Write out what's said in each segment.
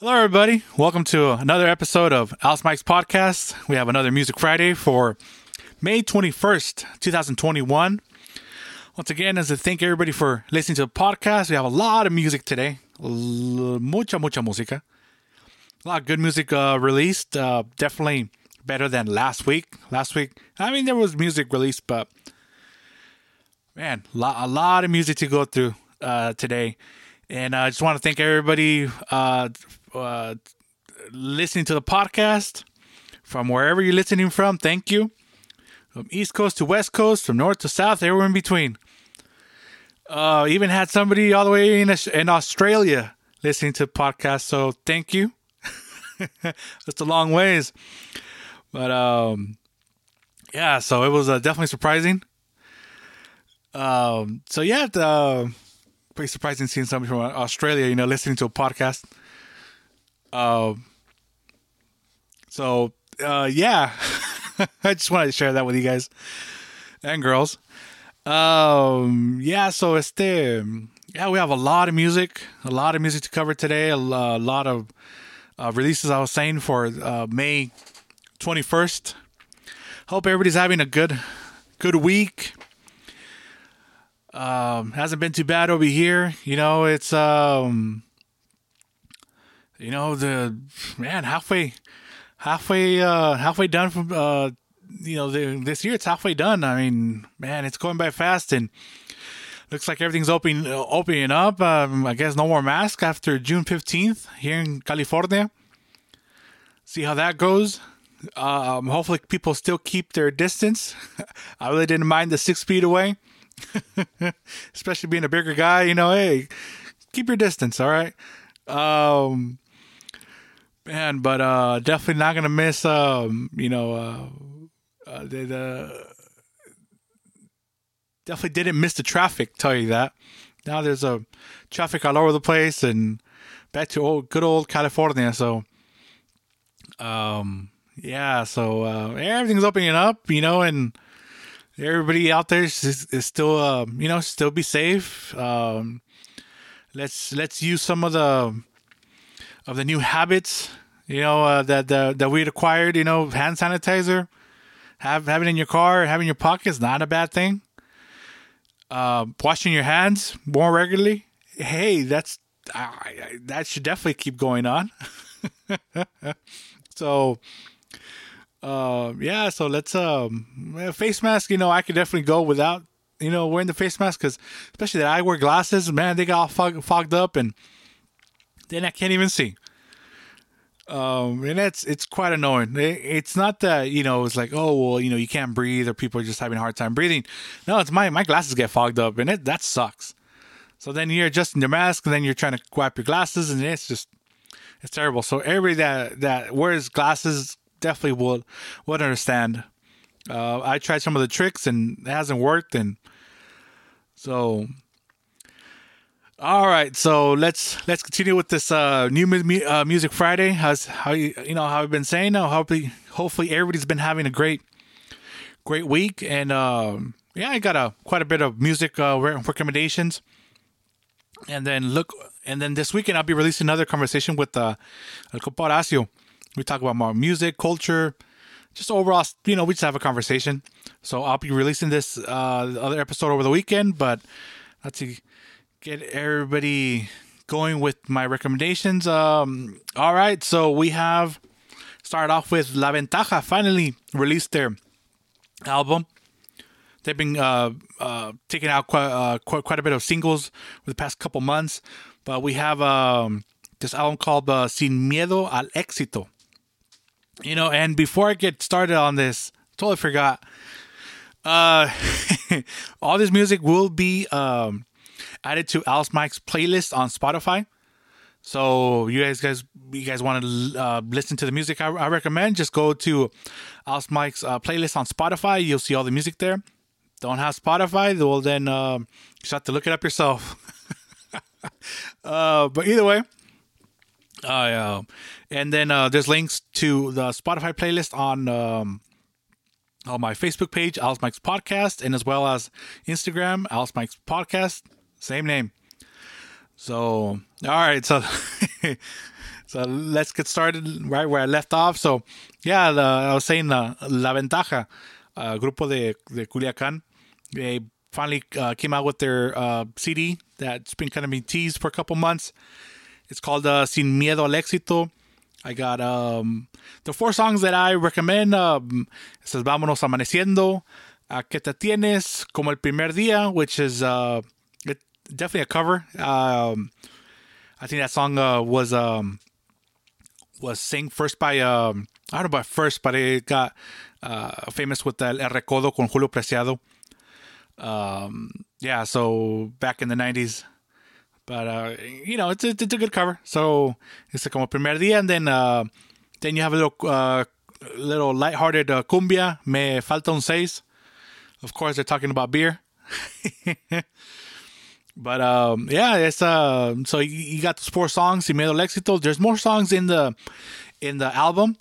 Hello, everybody. Welcome to another episode of Alice Mike's podcast. We have another Music Friday for May 21st, 2021. Once again, as I thank everybody for listening to the podcast, we have a lot of music today. Mucha, mucha música. A lot of good music uh, released. Uh, definitely better than last week. Last week, I mean, there was music released, but man, a lot of music to go through uh, today. And I just want to thank everybody uh, listening to the podcast from wherever you're listening from. Thank you. From East Coast to West Coast, from North to South, everywhere in between. Uh, even had somebody all the way in, in Australia listening to the podcast. So thank you. That's a long ways. But um, yeah, so it was uh, definitely surprising. Um, so yeah, the, pretty surprising seeing somebody from Australia, you know, listening to a podcast. Um, so uh, yeah, I just wanted to share that with you guys and girls. Um, yeah, so it's este, yeah, we have a lot of music, a lot of music to cover today, a, a lot of uh, releases. I was saying for uh, May twenty first. Hope everybody's having a good, good week. Um, hasn't been too bad over here. You know, it's um, you know the man halfway, halfway, uh, halfway done from uh, you know the, this year. It's halfway done. I mean, man, it's going by fast and looks like everything's opening opening up. Um, I guess no more masks after June fifteenth here in California. See how that goes. Um, hopefully, people still keep their distance. I really didn't mind the six feet away. especially being a bigger guy, you know, hey, keep your distance, all right? Um man, but uh definitely not gonna miss um, you know, uh, uh the, the definitely didn't miss the traffic, tell you that. Now there's a uh, traffic all over the place and back to old good old California, so um yeah, so uh everything's opening up, you know, and everybody out there is, is still uh, you know still be safe um, let's let's use some of the of the new habits you know uh, that that that we had acquired you know hand sanitizer have have it in your car have it in your pockets not a bad thing uh, washing your hands more regularly hey that's I, I, that should definitely keep going on so uh, yeah, so let's um face mask. You know, I could definitely go without you know wearing the face mask because especially that I wear glasses. Man, they got all fog, fogged up and then I can't even see. Um, and that's it's quite annoying. It, it's not that you know it's like oh well you know you can't breathe or people are just having a hard time breathing. No, it's my my glasses get fogged up and it that sucks. So then you're adjusting your mask and then you're trying to wipe your glasses and it's just it's terrible. So everybody that that wears glasses definitely would would understand. Uh, I tried some of the tricks and it hasn't worked, and so. All right, so let's let's continue with this uh, new mu- uh, music Friday. How's how you you know how I've been saying now. Hopefully, hopefully everybody's been having a great great week, and um, yeah, I got a quite a bit of music uh, recommendations. And then look, and then this weekend I'll be releasing another conversation with uh, El Comparacio we talk about more music, culture, just overall, you know, we just have a conversation. So I'll be releasing this uh, other episode over the weekend, but let's see, get everybody going with my recommendations. Um, all right, so we have started off with La Ventaja finally released their album. They've been uh, uh, taking out quite, uh, quite, quite a bit of singles for the past couple months, but we have um, this album called uh, Sin Miedo al Éxito. You know, and before I get started on this, totally forgot. Uh, all this music will be um, added to Alice Mike's playlist on Spotify. So you guys, guys, you guys want to uh, listen to the music I, I, recommend? Just go to Alice Mike's uh, playlist on Spotify. You'll see all the music there. Don't have Spotify? Well, then uh, you have to look it up yourself. uh, but either way, uh, and then uh, there's links to the Spotify playlist on um, on my Facebook page, Alice Mike's Podcast, and as well as Instagram, Alice Mike's Podcast, same name. So, all right, so so let's get started right where I left off. So, yeah, the, I was saying uh, La Ventaja, uh, grupo de, de Culiacan. They finally uh, came out with their uh, CD that's been kind of being teased for a couple months. It's called uh, Sin Miedo al Éxito. I got um, the four songs that I recommend. Um, it says Vámonos Amaneciendo, uh, Que Te Tienes, Como el Primer Día, which is uh, definitely a cover. Um, I think that song uh, was um, was sang first by um, I don't know about first, but it got uh, famous with El Recodo con Julio Preciado. Um, yeah, so back in the '90s, but uh, you know, it's, it's a good cover. So it's como primer día, and then uh, then you have a little uh, little lighthearted uh, cumbia. Me falta un seis. Of course, they're talking about beer. but um, yeah, it's uh, so you, you got those four songs. Sin Miedo al Éxito. There's more songs in the in the album.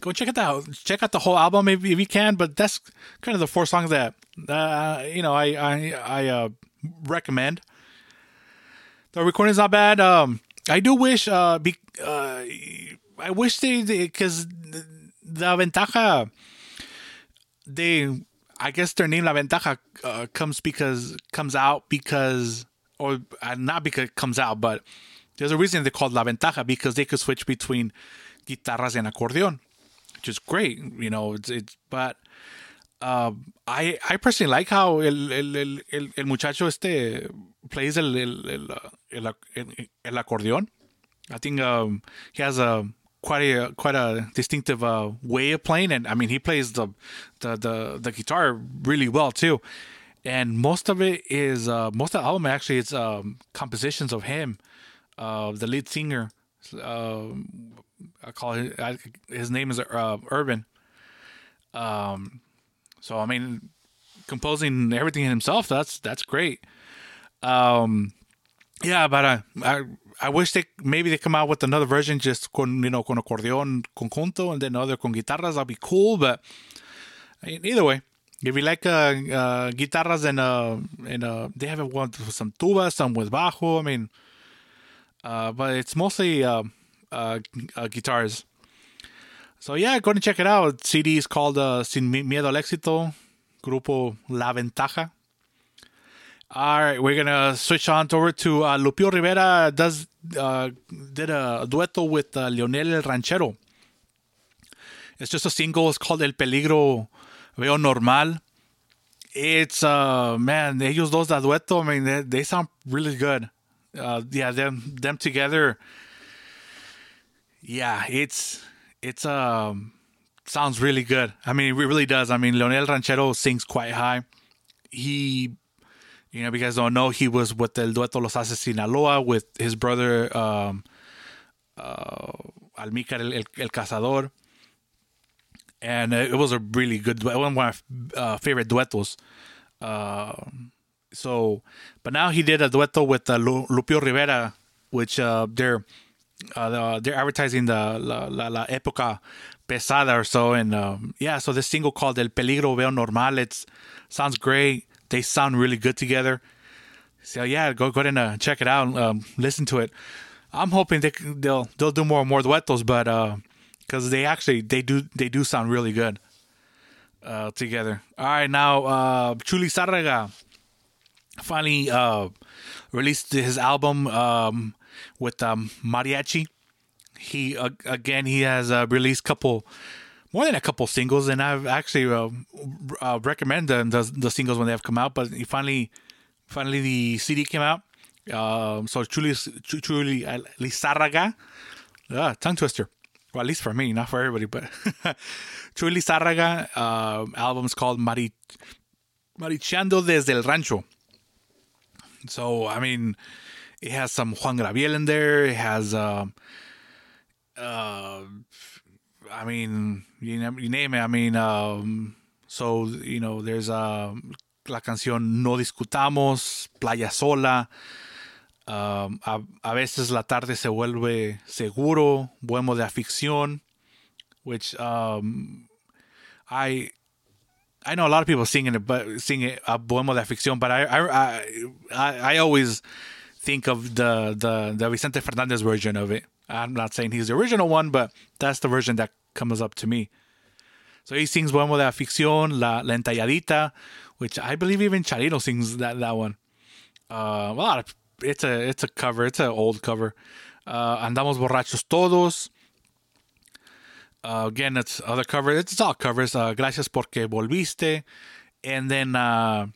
Go check it out. Check out the whole album if, if you can. But that's kind of the four songs that uh, you know I I I uh, recommend. The recording's not bad. Um, I do wish, uh, be, uh, I wish they, because the, the Ventaja, they, I guess their name La Ventaja uh, comes because, comes out because, or uh, not because it comes out, but there's a reason they called La Ventaja because they could switch between guitarras and accordion, which is great, you know, it's, it's but, uh, I I personally like how el, el, el, el muchacho este plays el el, el, el, el accordion. I think um, he has a quite a quite a distinctive uh, way of playing, and I mean he plays the the the, the guitar really well too. And most of it is uh, most of the album actually it's um, compositions of him, uh, the lead singer. I call it, I, his name is uh, Urban. Um, so I mean, composing everything himself, that's that's great. Um, yeah, but I, I I wish they maybe they come out with another version just con you know con acordeon conjunto and then other con guitarras. That'd be cool. But either way, if you like uh, uh, guitarras and uh and uh they have one with some tuba, some with bajo. I mean, uh, but it's mostly uh, uh, uh guitars. So yeah, go and check it out. CD is called uh, Sin Miedo al Éxito, Grupo La Ventaja. All right, we're gonna switch on over to uh, Lupillo Rivera. Does uh, did a dueto with uh, Leonel El Ranchero. It's just a single. It's called El Peligro Veo Normal. It's uh man, they use those that dueto. I mean, they, they sound really good. Uh, yeah, them them together. Yeah, it's it's um sounds really good. I mean, it really does. I mean, Leonel Ranchero sings quite high. He, you know, if you guys don't know, he was with El Dueto Los Haces Sinaloa with his brother um, uh, Almícar El, El, Cazador. And it was a really good, one of my uh, favorite duetos. Uh, so, but now he did a dueto with uh, Lupillo Rivera, which uh, they're uh, they're advertising the la, la, la época pesada or so, and um, yeah, so this single called El Peligro Veo Normal. It sounds great. They sound really good together. So yeah, go go ahead and uh, check it out. Um, listen to it. I'm hoping they they'll they'll do more more duetos, but because uh, they actually they do they do sound really good uh, together. All right, now uh, Chuy Lizárraga finally uh, released his album um, with um, Mariachi. He again he has uh, released couple more than a couple singles, and I've actually uh, uh, recommend the, the, singles when they have come out. But finally finally the CD came out. Um, so Chuy Chuy Lizárraga, uh, tongue twister. Well, at least for me, not for everybody, but Chuy Lizárraga uh, album is called Mari Mariacheando desde el Rancho. So I mean, it has some Juan Gabriel in there. It has, uh, uh, I mean, you, you name it. I mean, um, so you know, there's uh, la canción No discutamos, Playa sola. Um, a, a, veces la tarde se vuelve seguro, Bohemio de afición, which um, I I know a lot of people singing it, but sing it uh, Bohemio de afición, but I I I, I always think of the the the Vicente Fernandez version of it. I'm not saying he's the original one, but that's the version that comes up to me. So he sings Bohemio de Afición, La, La Entalladita, which I believe even Chalino sings that, that one. Uh, a lot of, it's a it's a cover, it's an old cover. Uh, Andamos Borrachos Todos. Uh, again, it's other cover. It's all covers. Uh, Gracias porque volviste, and then uh,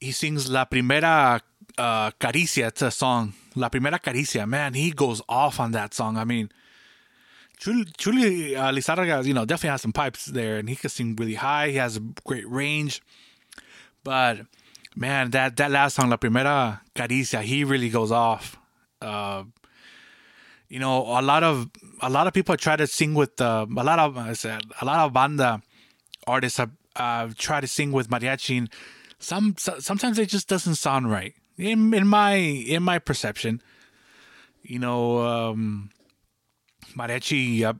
he sings La Primera uh, Caricia. It's a song. La Primera Caricia. Man, he goes off on that song. I mean, Chuy, uh, Lizarraga, you know, definitely has some pipes there, and he can sing really high. He has a great range. But man, that that last song, La Primera Caricia, he really goes off. Uh, you know, a lot of a lot of people try to sing with uh, a lot of I said a lot of banda artists have uh, try to sing with mariachi. And some sometimes it just doesn't sound right in in my in my perception. You know, um, mariachi. Uh,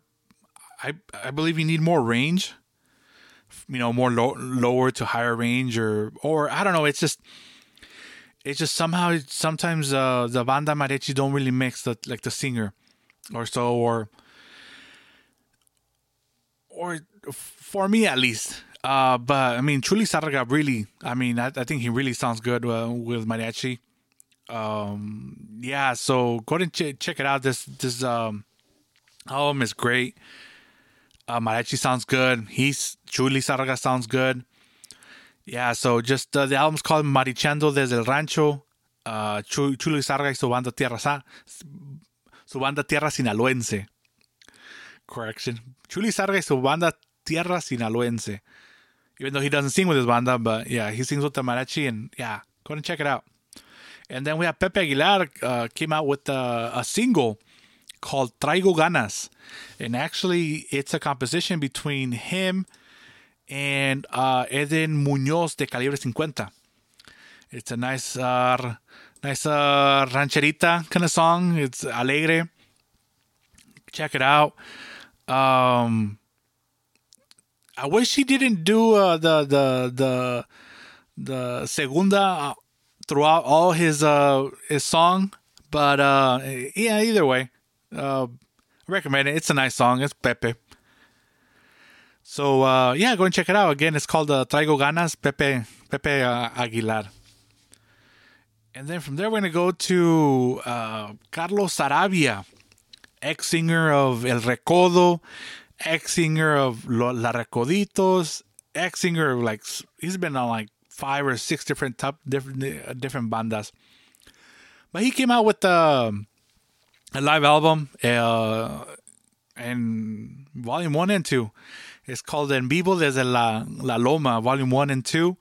I I believe you need more range. You know, more low, lower to higher range, or or I don't know. It's just it's just somehow sometimes uh, the banda mariachi don't really mix the like the singer or so or or for me at least uh, but I mean Chuy Lizárraga really I mean I, I think he really sounds good uh, with mariachi um, yeah so go and ch- check it out this this um, album is great uh, sounds good he's Chuy Lizárraga sounds good yeah, so just uh, the album's called Mariacheando desde el Rancho. Uh, Chuy Lizárraga y su banda Tierra, Sa- su banda Tierra Sinaloense. Correction. Chuy Lizárraga y su banda Tierra Sinaloense. Even though he doesn't sing with his banda, but yeah, he sings with the mariachi, and yeah, go and check it out. And then we have Pepe Aguilar uh, came out with a, a single called Traigo Ganas. And actually, it's a composition between him and uh, Eden Muñoz de Calibre 50. It's a nice, uh, nice uh, rancherita kind of song. It's alegre. Check it out. Um, I wish he didn't do uh, the the the the segunda throughout all his uh his song, but uh yeah, either way, uh, recommend it. It's a nice song. It's Pepe. So uh, yeah, go and check it out. Again, it's called uh, Traigo Ganas Pepe Pepe uh, Aguilar. And then from there, we're gonna go to uh, Carlos Sarabia, ex singer of El Recodo, ex singer of La Recoditos, ex singer of like he's been on like five or six different top different uh, different bandas. But he came out with uh, a live album, uh, and volume one and two. It's called En Vivo desde la, la Loma, Volume 1 and 2.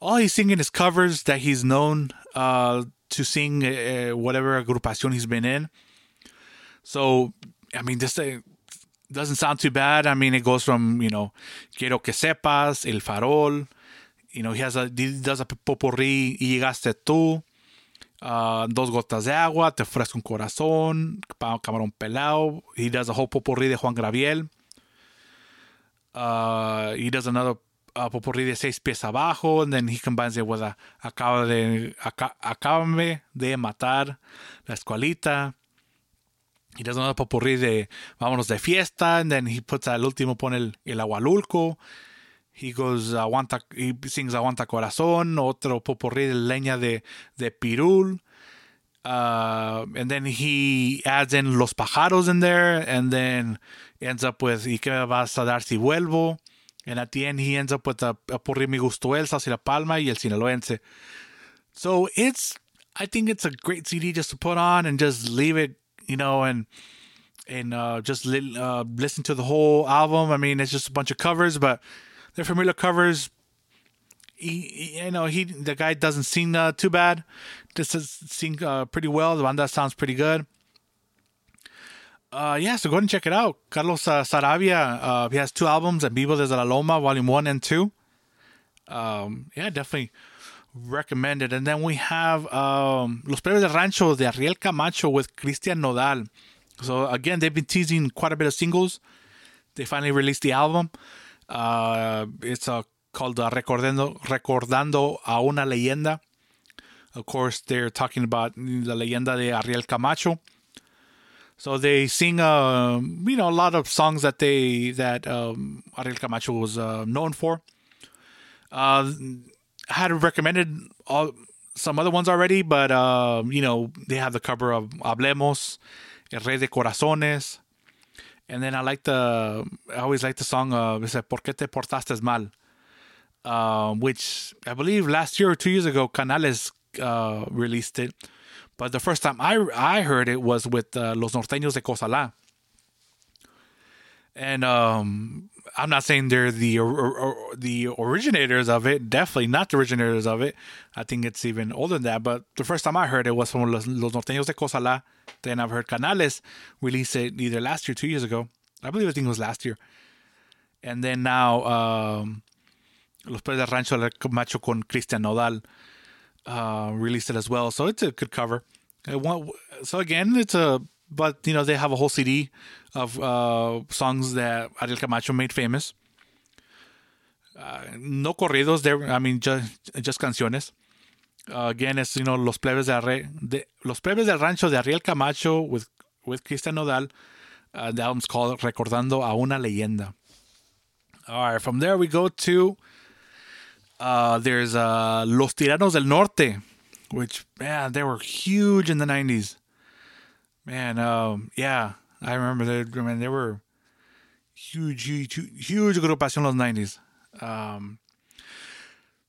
All he's singing is covers that he's known uh, to sing uh, whatever agrupación he's been in. So, I mean, this uh, doesn't sound too bad. I mean, it goes from, you know, Quiero que sepas, El Farol. You know, he has a, he does a popurrí, Y llegaste tú. Uh, dos gotas de agua, te ofrezco un corazón, camarón pelado. He does a whole popurrí de Juan Graviel. Uh, he does another uh, popurrí de seis pies abajo, and then he combines it with a acaba de, de matar la escuelita. He does another popurrí de vámonos de fiesta, and then he puts al último pone el, el agualulco. He goes, aguanta, he sings Aguanta Corazón, otro popurrí de leña de, de pirul. Uh, and then he adds in Los Pájaros in there, and then ends up with ¿Y qué me vas a dar si vuelvo? And at the end, he ends up with a, a Porri Mi Gusto El, La Palma y El Sinaloense. So it's, I think it's a great CD just to put on and just leave it, you know, and and uh, just li- uh, listen to the whole album. I mean, it's just a bunch of covers, but they're familiar covers. He, you know, he the guy doesn't sing uh, too bad. Just sing uh, pretty well. The banda sounds pretty good. Uh, yeah, so go ahead and check it out. Carlos uh, uh, he has two albums, and Vivo desde la Loma, Volume 1 and 2. Um, yeah, definitely recommend it. And then we have um, Los Plebes del Rancho de Ariel Camacho with Christian Nodal. So again, they've been teasing quite a bit of singles. They finally released the album. Uh, it's uh, called uh, Recordando, Recordando a una leyenda. Of course, they're talking about the leyenda de Ariel Camacho. So they sing, uh, you know, a lot of songs that they that um, Ariel Camacho was uh, known for. Uh, I had recommended all, some other ones already, but uh, you know they have the cover of Hablemos, El Rey de Corazones, and then I like the I always like the song uh, it's like, ¿Por qué te portaste mal? Uh, which I believe last year or two years ago Canales uh, released it, but the first time I I heard it was with uh, Los Norteños de Cosalá. And um, I'm not saying they're the or, or, the originators of it. Definitely not the originators of it. I think it's even older than that. But the first time I heard it was from Los, Los Norteños de Cosalá. Then I've heard Canales release it either last year, two years ago. I believe I think it was last year. And then now um, Los Pérez del Rancho Macho con Christian Nodal uh, released it as well. So it's a good cover. So again, it's a but you know they have a whole CD of uh, songs that Ariel Camacho made famous. Uh, no corridos, there. I mean, just just canciones. Uh, again, it's you know los plebes de, de los plebes del rancho de Ariel Camacho with with Christian Nodal. Uh, the album's called Recordando a una leyenda. All right, from there we go to uh, there's uh, Los Tiranos del Norte, which man they were huge in the '90s. Man, um, yeah, I remember they. I mean, they were huge, huge, huge agrupación los '90s. Um,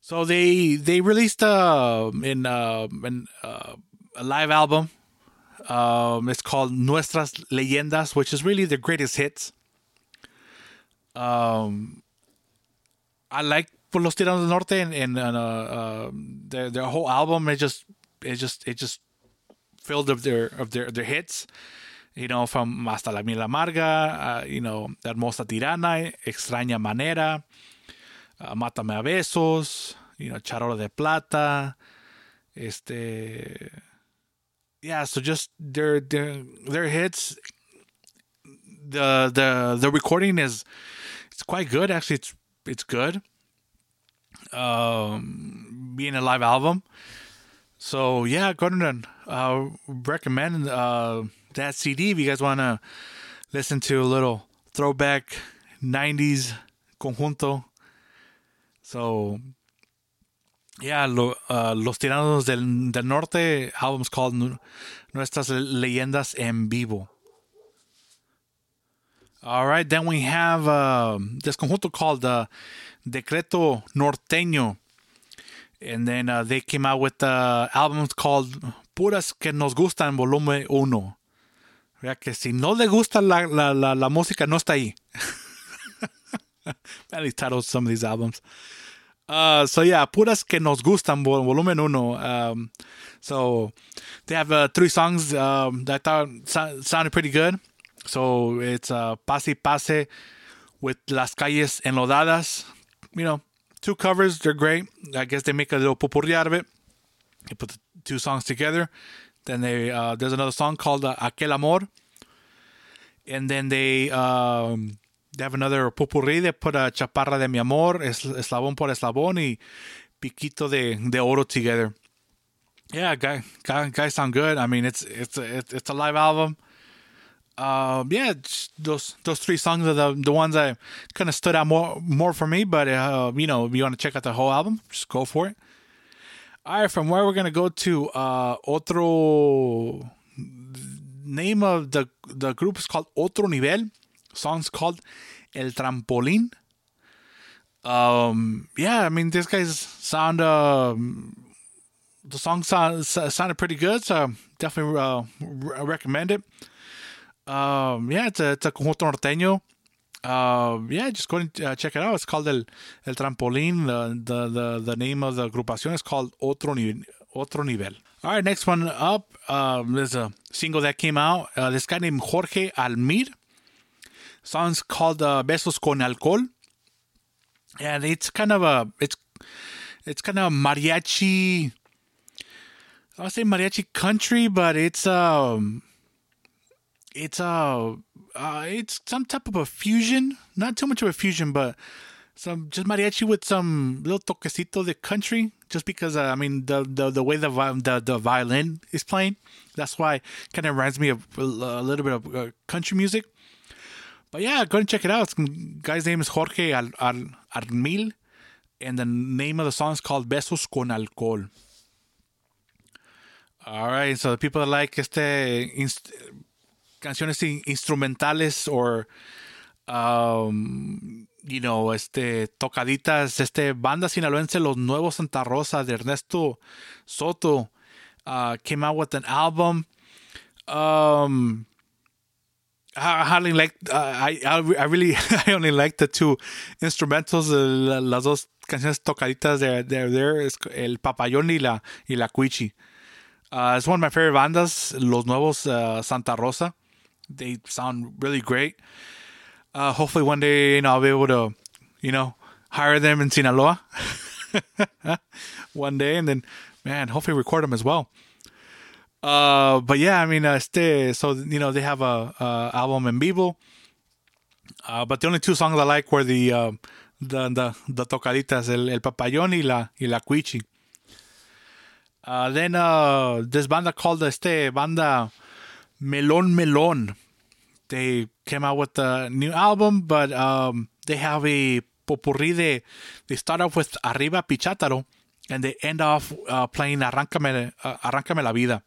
so they they released uh, in uh, in, uh, a live album. Um, it's called Nuestras Leyendas, which is really their greatest hits. Um, I like Los Tiranos del Norte and, and uh, uh, their their whole album. It just it just it just filled of their of their their hits. You know, from Hasta la Miel Amarga, uh, you know, Hermosa Tirana, Extraña Manera, uh, Mátame a Besos, you know, Charola de Plata, este, yeah. So just their their their hits. The the the recording is it's quite good actually. It's it's good. Um, being a live album. So yeah, go ahead and uh, recommend uh, that CD if you guys want to listen to a little throwback '90s conjunto. So yeah, lo, uh, Los Tiranos del, del Norte album's called Nuestras Leyendas en Vivo. All right, then we have uh, this conjunto called uh, Decreto Norteño and then uh, they came out with the album called Puras que nos gustan volumen 1. Vea que si no le gusta la, la, la, la música, no está ahí. Many titles some of these albums. Uh, so yeah, Puras que nos gustan volumen 1. Um, so they have uh, three songs um, that I thought so- sounded pretty good. So it's uh, Pase Pase with Las Calles Enlodadas. You know, two covers. They're great. I guess they make a little popurrí out of it. They put the two songs together. Then they uh, there's another song called uh, Aquel Amor. And then they um, they have another popurrí. They put a Chaparra de mi amor, Eslabón por Eslabón, y Piquito de, de Oro together. Yeah, guy, guy, guys sound good. I mean, it's it's a, it's a live album. Um, yeah, those those three songs are the the ones that kind of stood out more more for me. But uh, you know, if you want to check out the whole album, just go for it. All right, from where we're gonna go to uh, otro name of the the group is called Otro Nivel. Song's called El Trampolín. Um, yeah, I mean, these guys sound. Uh, the song sound, sounded pretty good, so definitely uh, recommend it. Um, yeah, it's a, it's a conjunto norteño. Uh, yeah, just go and uh, check it out. It's called El, El Trampolín. The, the, the, the name of the agrupación is called Otro, Nivel. Otro Nivel. All right, next one up. Um, there's a single that came out. Uh, this guy named Jorge Almir. Song's called uh, Besos con Alcohol. And it's kind of a, it's, it's kind of mariachi, I'll say mariachi country, but it's, um, it's a uh, uh, it's some type of a fusion. Not too much of a fusion, but some just mariachi with some little toquecito de country. Just because uh, I mean the, the the way the, the the violin is playing, that's why kind of reminds me of a, little bit of uh, country music. But yeah, go and check it out. This guy's name is Jorge Al, Al, Armil, and the name of the song is called Besos con Alcohol. All right, so the people that like este canciones instrumentales or um, you know, este tocaditas, este banda sinaloense Los Nuevos Santa Rosa de Ernesto Soto uh, came out with an album. Um, I hardly like. Uh, I, I really I only like the two instrumentals. Uh, las dos canciones tocaditas de de there es el Papayón y la y la Cuichi. Uh, it's one of my favorite bandas. Los Nuevos uh, Santa Rosa. They sound really great. Uh, hopefully one day you know I'll be able to you know hire them in Sinaloa one day, and then man, hopefully record them as well. Uh, but yeah, I mean, uh, este, so you know they have a, album en vivo. Uh, but the only two songs I like were the uh, the, the the tocaditas, el, el papayón y la y la cuichi. Uh, then uh, this banda called este banda Melon Melon. They came out with a new album, but um, they have a popurrí de. They start off with Arriba Pichátaro, and they end off uh, playing Arráncame, uh, Arráncame la Vida.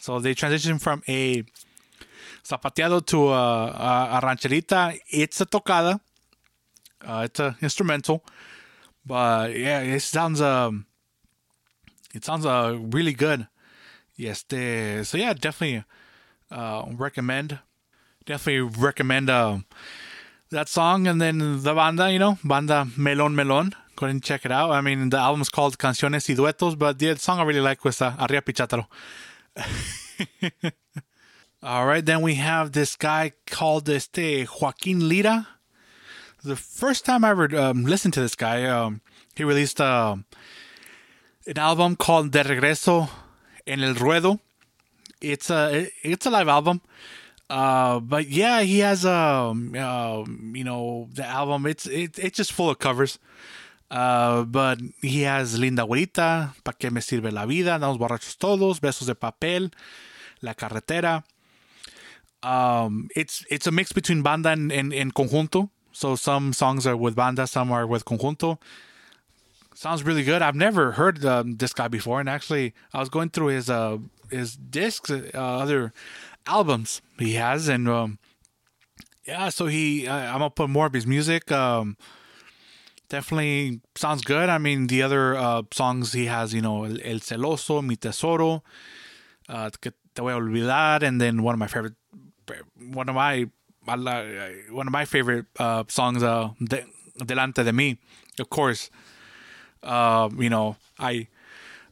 So they transition from a zapateado to a, a, a rancherita. It's a tocada. Uh, it's an instrumental, but yeah, it sounds um, it sounds uh really good. Yes, they, so yeah, definitely uh recommend, definitely recommend uh, that song. And then the banda, you know, banda Melon Melon. Go and check it out. I mean, the album is called Canciones y Duetos, but the song I really like was uh, Arriba Pichátaro. All right, then we have this guy called este Joaquin Lira. The first time I ever um, listened to this guy, um, he released uh, an album called De Regreso en el Ruedo. It's a it's a live album, uh, but yeah, he has a um, uh, you know the album. It's it, it's just full of covers. Uh, but he has Linda Güerita, Pa' qué me sirve la vida, Andamos borrachos todos, Besos de papel, La carretera. Um, it's it's a mix between banda and, and, and conjunto. So some songs are with banda, some are with conjunto. Sounds really good. I've never heard um, this guy before, and actually, I was going through his uh his discs, uh, other albums he has, and um, yeah. So he, I'm gonna put more of his music. Um, definitely sounds good. I mean, the other uh, songs he has, you know, El, Celoso, Mi Tesoro, uh, Te Voy a Olvidar, and then one of my favorite, one of my, one of my favorite uh, songs, uh, De, Delante de Mi, of course. Uh, you know, I,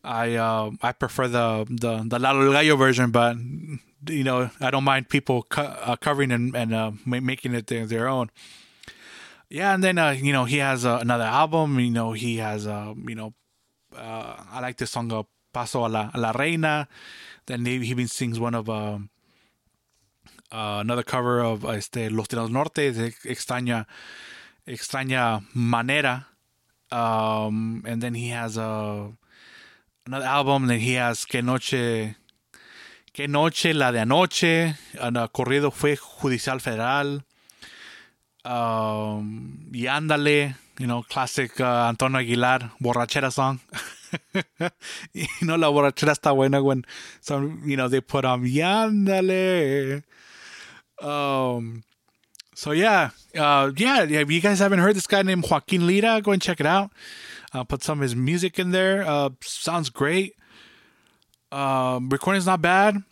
I, uh, I prefer the the the Lalo Gallo version, but you know, I don't mind people co- uh, covering and and uh, making it their, their own yeah, and then uh, you know he has uh, another album. You know he has uh, you know uh, I like the song of Paso a la, a la Reina. Then he, he even sings one of um, uh, another cover of este Los Tiros Norte extraña extraña manera. Um, and then he has a uh, another album. Then he has Que Noche Que Noche la de Anoche. And, uh, corrido fue Judicial Federal. Um, y ándale, you know, classic uh, Antonio Aguilar, borrachera song. you know, la borrachera está buena when some, you know, they put on ándale. Um, so yeah, uh, yeah, if you guys haven't heard this guy named Joaquin Lira, go and check it out. Uh, put some of his music in there. Uh, sounds great. Um, recording's not bad.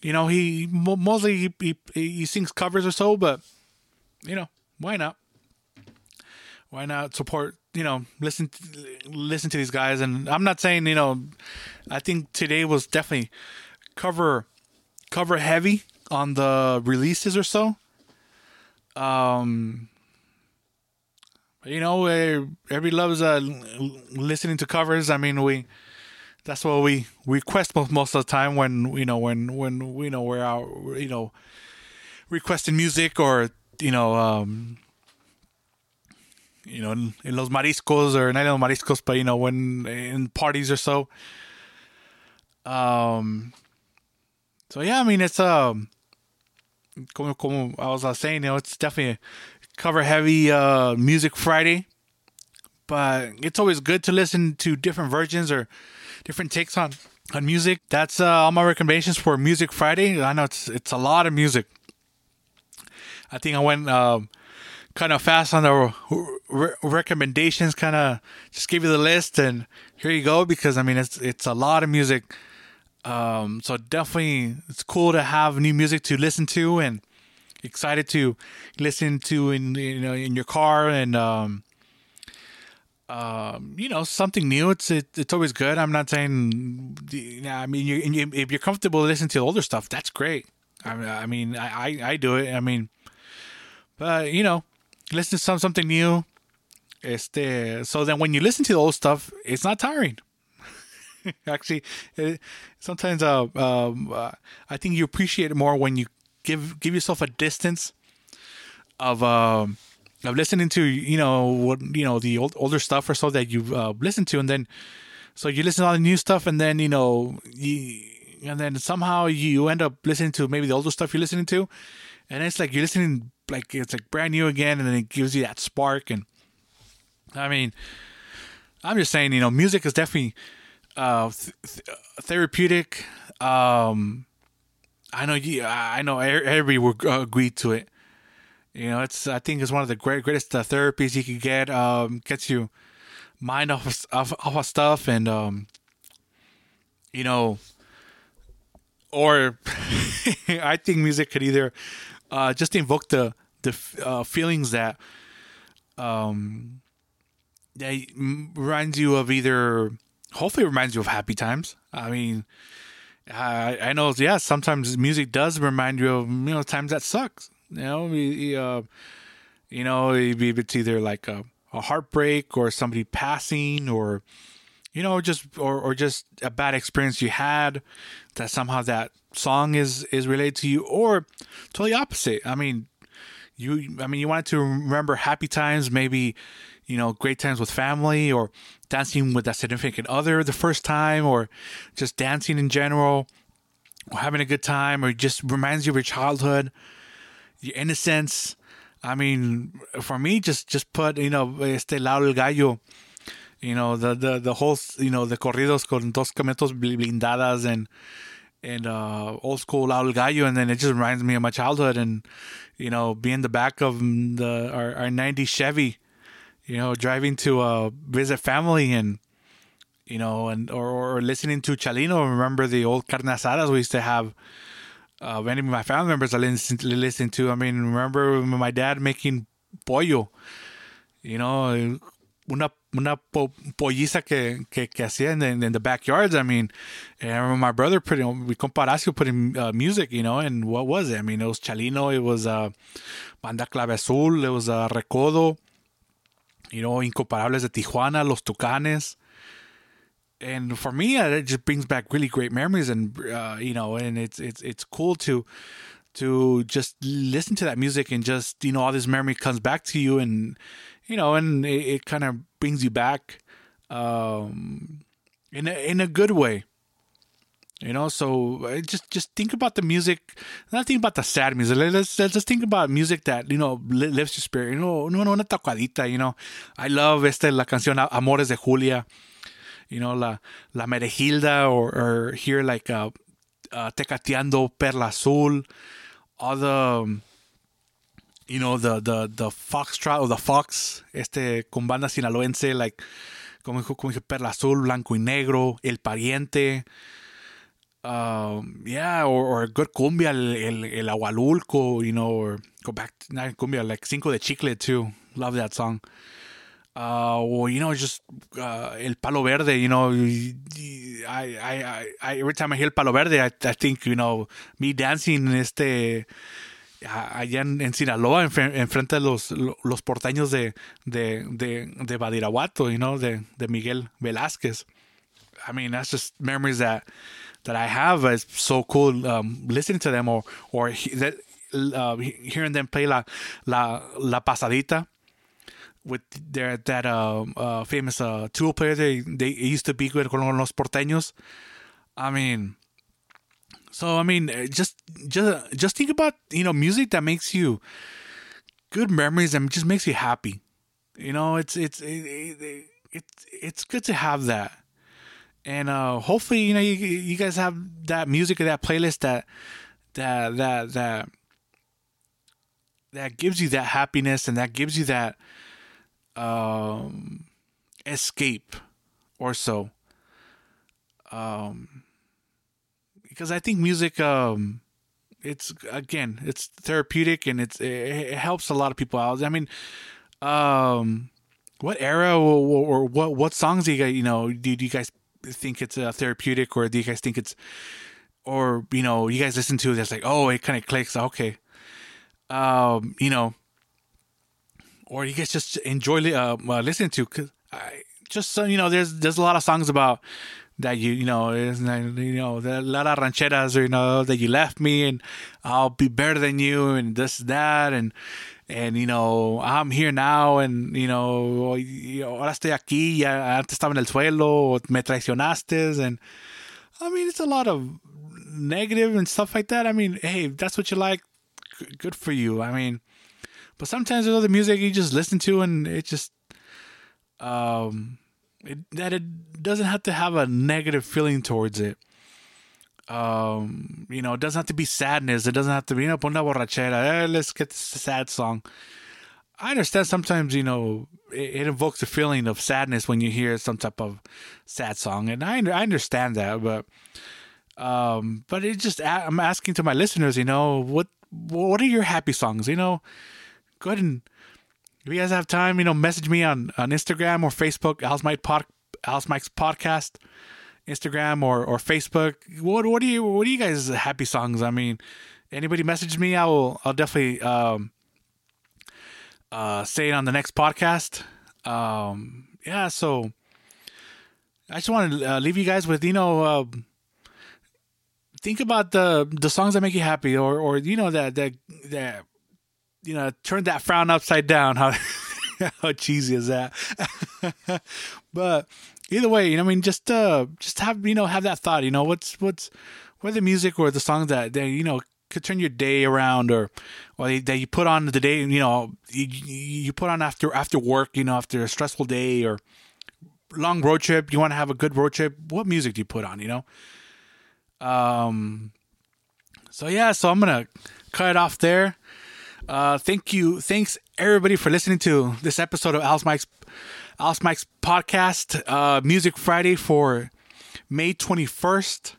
You know, he mostly he, he, he sings covers or so, but you know, why not? Why not support? You know, listen, listen to these guys. And I'm not saying you know, I think today was definitely cover cover heavy on the releases or so. Um, you know, every loves uh, listening to covers. I mean, we that's what we request most, most of the time when you know when when you know we're out you know requesting music or you know, um, you know, in, in los mariscos or not in los mariscos, but you know, when in parties or so. Um. So yeah, I mean, it's um, como, como I was uh, saying, you know, it's definitely cover heavy uh music Friday, but it's always good to listen to different versions or different takes on on music. That's uh, all my recommendations for Music Friday. I know it's it's a lot of music. I think I went um, kind of fast on the re- recommendations. Kind of just give you the list, and here you go. Because I mean, it's it's a lot of music. Um, so definitely, it's cool to have new music to listen to, and excited to listen to in you know in your car and um, um, you know something new. It's it, it's always good. I'm not saying, I mean, you, you, if you're comfortable listening to older stuff, that's great. I, I mean, I, I, I do it. I mean, but you know, listen to some something new. Este, so then when you listen to the old stuff, it's not tiring. Actually, it, sometimes uh, um, uh, I think you appreciate it more when you give give yourself a distance of um of listening to you know what you know the old older stuff or so that you've uh, listened to, and then so you listen to all the new stuff, and then you know you and then somehow you end up listening to maybe the older stuff you're listening to, and it's like you're listening like it's like brand new again, and then it gives you that spark. And I mean, I'm just saying, you know, music is definitely uh, th- th- therapeutic. Um, I know you. I know everybody will agree to it. You know, it's. I think it's one of the great, greatest uh, therapies you can get. Um, gets you mind off of, off, off of stuff, and um, you know, or I think music could either uh, just invoke the the uh, feelings that um that reminds you of either hopefully reminds you of happy times. I mean, I I know yeah sometimes music does remind you of you know times that sucks. You know, uh, you know it's either like a, a heartbreak or somebody passing or you know just or or just a bad experience you had that somehow that song is is related to you or totally opposite. I mean, you I mean you wanted to remember happy times, maybe you know great times with family or dancing with a significant other the first time or just dancing in general or having a good time or just reminds you of your childhood, your innocence. I mean, for me, just just put you know este Lalo el Gallo, you know the the the whole you know the corridos con dos camionetas blindadas and and uh, old school El Gallo, and then it just reminds me of my childhood and you know being the back of the our, our '90s Chevy, you know, driving to uh, visit family and you know, and or, or listening to Chalino. Remember the old carne asadas we used to have. Uh, many of my family members I listen, listen to. I mean, remember my dad making pollo, you know, una una po, polliza que, que, que hacía in the, in the backyards. I mean, I remember my brother putting, we comparacio putting uh, music, you know, and what was it? I mean, it was Chalino, it was uh, Banda Clave Azul, it was uh, Recodo, you know, Incomparables de Tijuana, Los Tucanes. And for me, uh, it just brings back really great memories, and uh, you know, and it's it's it's cool to to just listen to that music and just you know all this memory comes back to you and you know, and it, it kind of brings you back um, in a, in a good way. You know, so just just think about the music. Not think about the sad music. Let's let's just think about music that you know lifts your spirit. You know, no, no, una tocadita. You know, I love esta la canción Amores de Julia. You know, la la Merejilda or or here like uh, uh, Tecateando Perla Azul. All the um, you know, the, the, the foxtrot or the fox, este, con banda sinaloense, like, como, como dije, Perla Azul, Blanco y Negro, El Pariente, um, yeah, or, or good cumbia, el, el, el Agualulco, you know, or go back, to, not cumbia, like Cinco de Chicle too, love that song. Uh, or you know, just uh, El Palo Verde, you know, I, I, I, every time I hear El Palo Verde, I, I think, you know, me dancing este allá en, en Sinaloa, enfrente en de los, los porteños de, de, de, de Badiraguato, you know, de, de Miguel Velázquez. I mean, that's just memories that that I have. It's so cool um, listening to them or or uh, hearing them play la, la, la pasadita. with their that uh, uh famous uh tool player they used to be with con los porteños. I mean, so I mean, uh, just just just think about you know music that makes you good memories and just makes you happy. You know, it's it's it, it, it's it's good to have that, and uh hopefully you know you you guys have that music or that playlist that that that that that gives you that happiness and that gives you that um escape or so um because i think music um it's again it's therapeutic and it's it, helps a lot of people out. I mean um what era or, or what what songs do you guys you know do, do you guys think it's uh, therapeutic or do you guys think it's or you know you guys listen to that's like oh it kind of clicks okay. Um you know or you guys just enjoy uh, uh listening to cause I just so you know there's there's a lot of songs about that you you know you know the lot of rancheras you know that you left me and I'll be better than you and this that and and you know I'm here now and you know ahora estoy aquí ya antes estaba en el suelo me traicionaste and I mean it's a lot of negative and stuff like that. I mean hey that's what you like good for you. I mean but sometimes there's other music you just listen to and it just um it, that it doesn't have to have a negative feeling towards it. Um, you know, it doesn't have to be sadness. It doesn't have to be, you know, pon borrachera. Eh, let's get this sad song. I understand sometimes, you know, it, it, invokes a feeling of sadness when you hear some type of sad song, and I I understand that, but um, but it just I'm asking to my listeners, you know, what what are your happy songs? You know, go ahead and if you guys have time, you know, message me on, on Instagram or Facebook, Al's Mike Pod, Mike's podcast, Instagram or, or Facebook. What what do you what do you guys happy songs? I mean, anybody message me, I will I'll definitely um, uh, say it on the next podcast. Um, yeah, so I just want to uh, leave you guys with you know. Uh, think about the the songs that make you happy, or or you know that that that you know, turn that frown upside down. How how cheesy is that? but either way, you know, I mean, just uh, just have you know, have that thought. You know, what's what's what the music or the songs that that you know could turn your day around, or or that you put on the day. You know, you, you put on after after work. You know, after a stressful day or long road trip. You want to have a good road trip. What music do you put on? You know. Um. So yeah, so I'm gonna cut it off there. Uh, thank you. Thanks everybody for listening to this episode of Al's Mike's Al's Mike's podcast, uh, Music Friday for May 21st.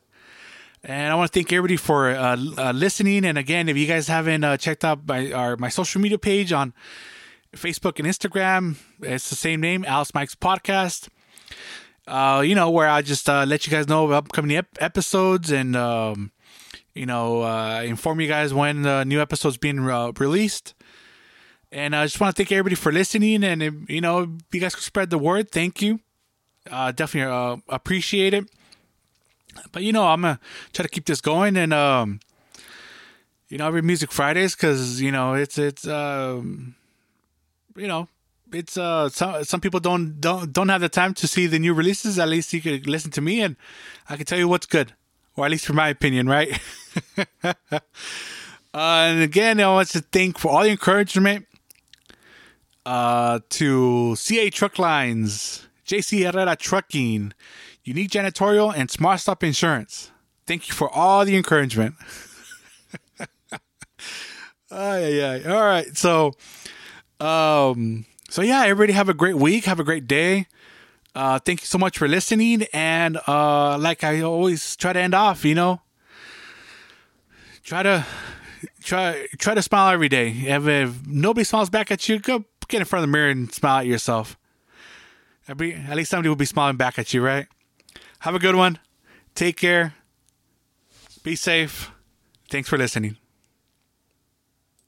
And I want to thank everybody for uh, uh, listening. And again, if you guys haven't uh, checked out my our, my social media page on Facebook and Instagram, it's the same name, Al's Mike's podcast. Uh, you know, where I just uh, let you guys know upcoming ep- episodes and um, you know, uh, inform you guys when the new episode's being uh, released. And I just want to thank everybody for listening. And, you know, you guys can spread the word. Thank you. Uh, definitely uh, appreciate it. But, you know, I'm going to try to keep this going. And, um, you know, every Music Fridays because, you know, it's, it's, um, you know, it's uh some some people don't don't don't have the time to see the new releases. At least you could listen to me and I can tell you what's good or at least for my opinion, right? uh, and again, I want to thank for all the encouragement uh, to CA Truck Lines, JC Herrera Trucking, Unique Janitorial, and Smart Stop Insurance. Thank you for all the encouragement. yeah, yeah. All right. So, um, so yeah, everybody have a great week. Have a great day. Uh, thank you so much for listening. And uh, like I always try to end off, you know, try to try try to smile every day. If, if nobody smiles back at you, go get in front of the mirror and smile at yourself. Every, at least somebody will be smiling back at you, right? Have a good one. Take care. Be safe. Thanks for listening.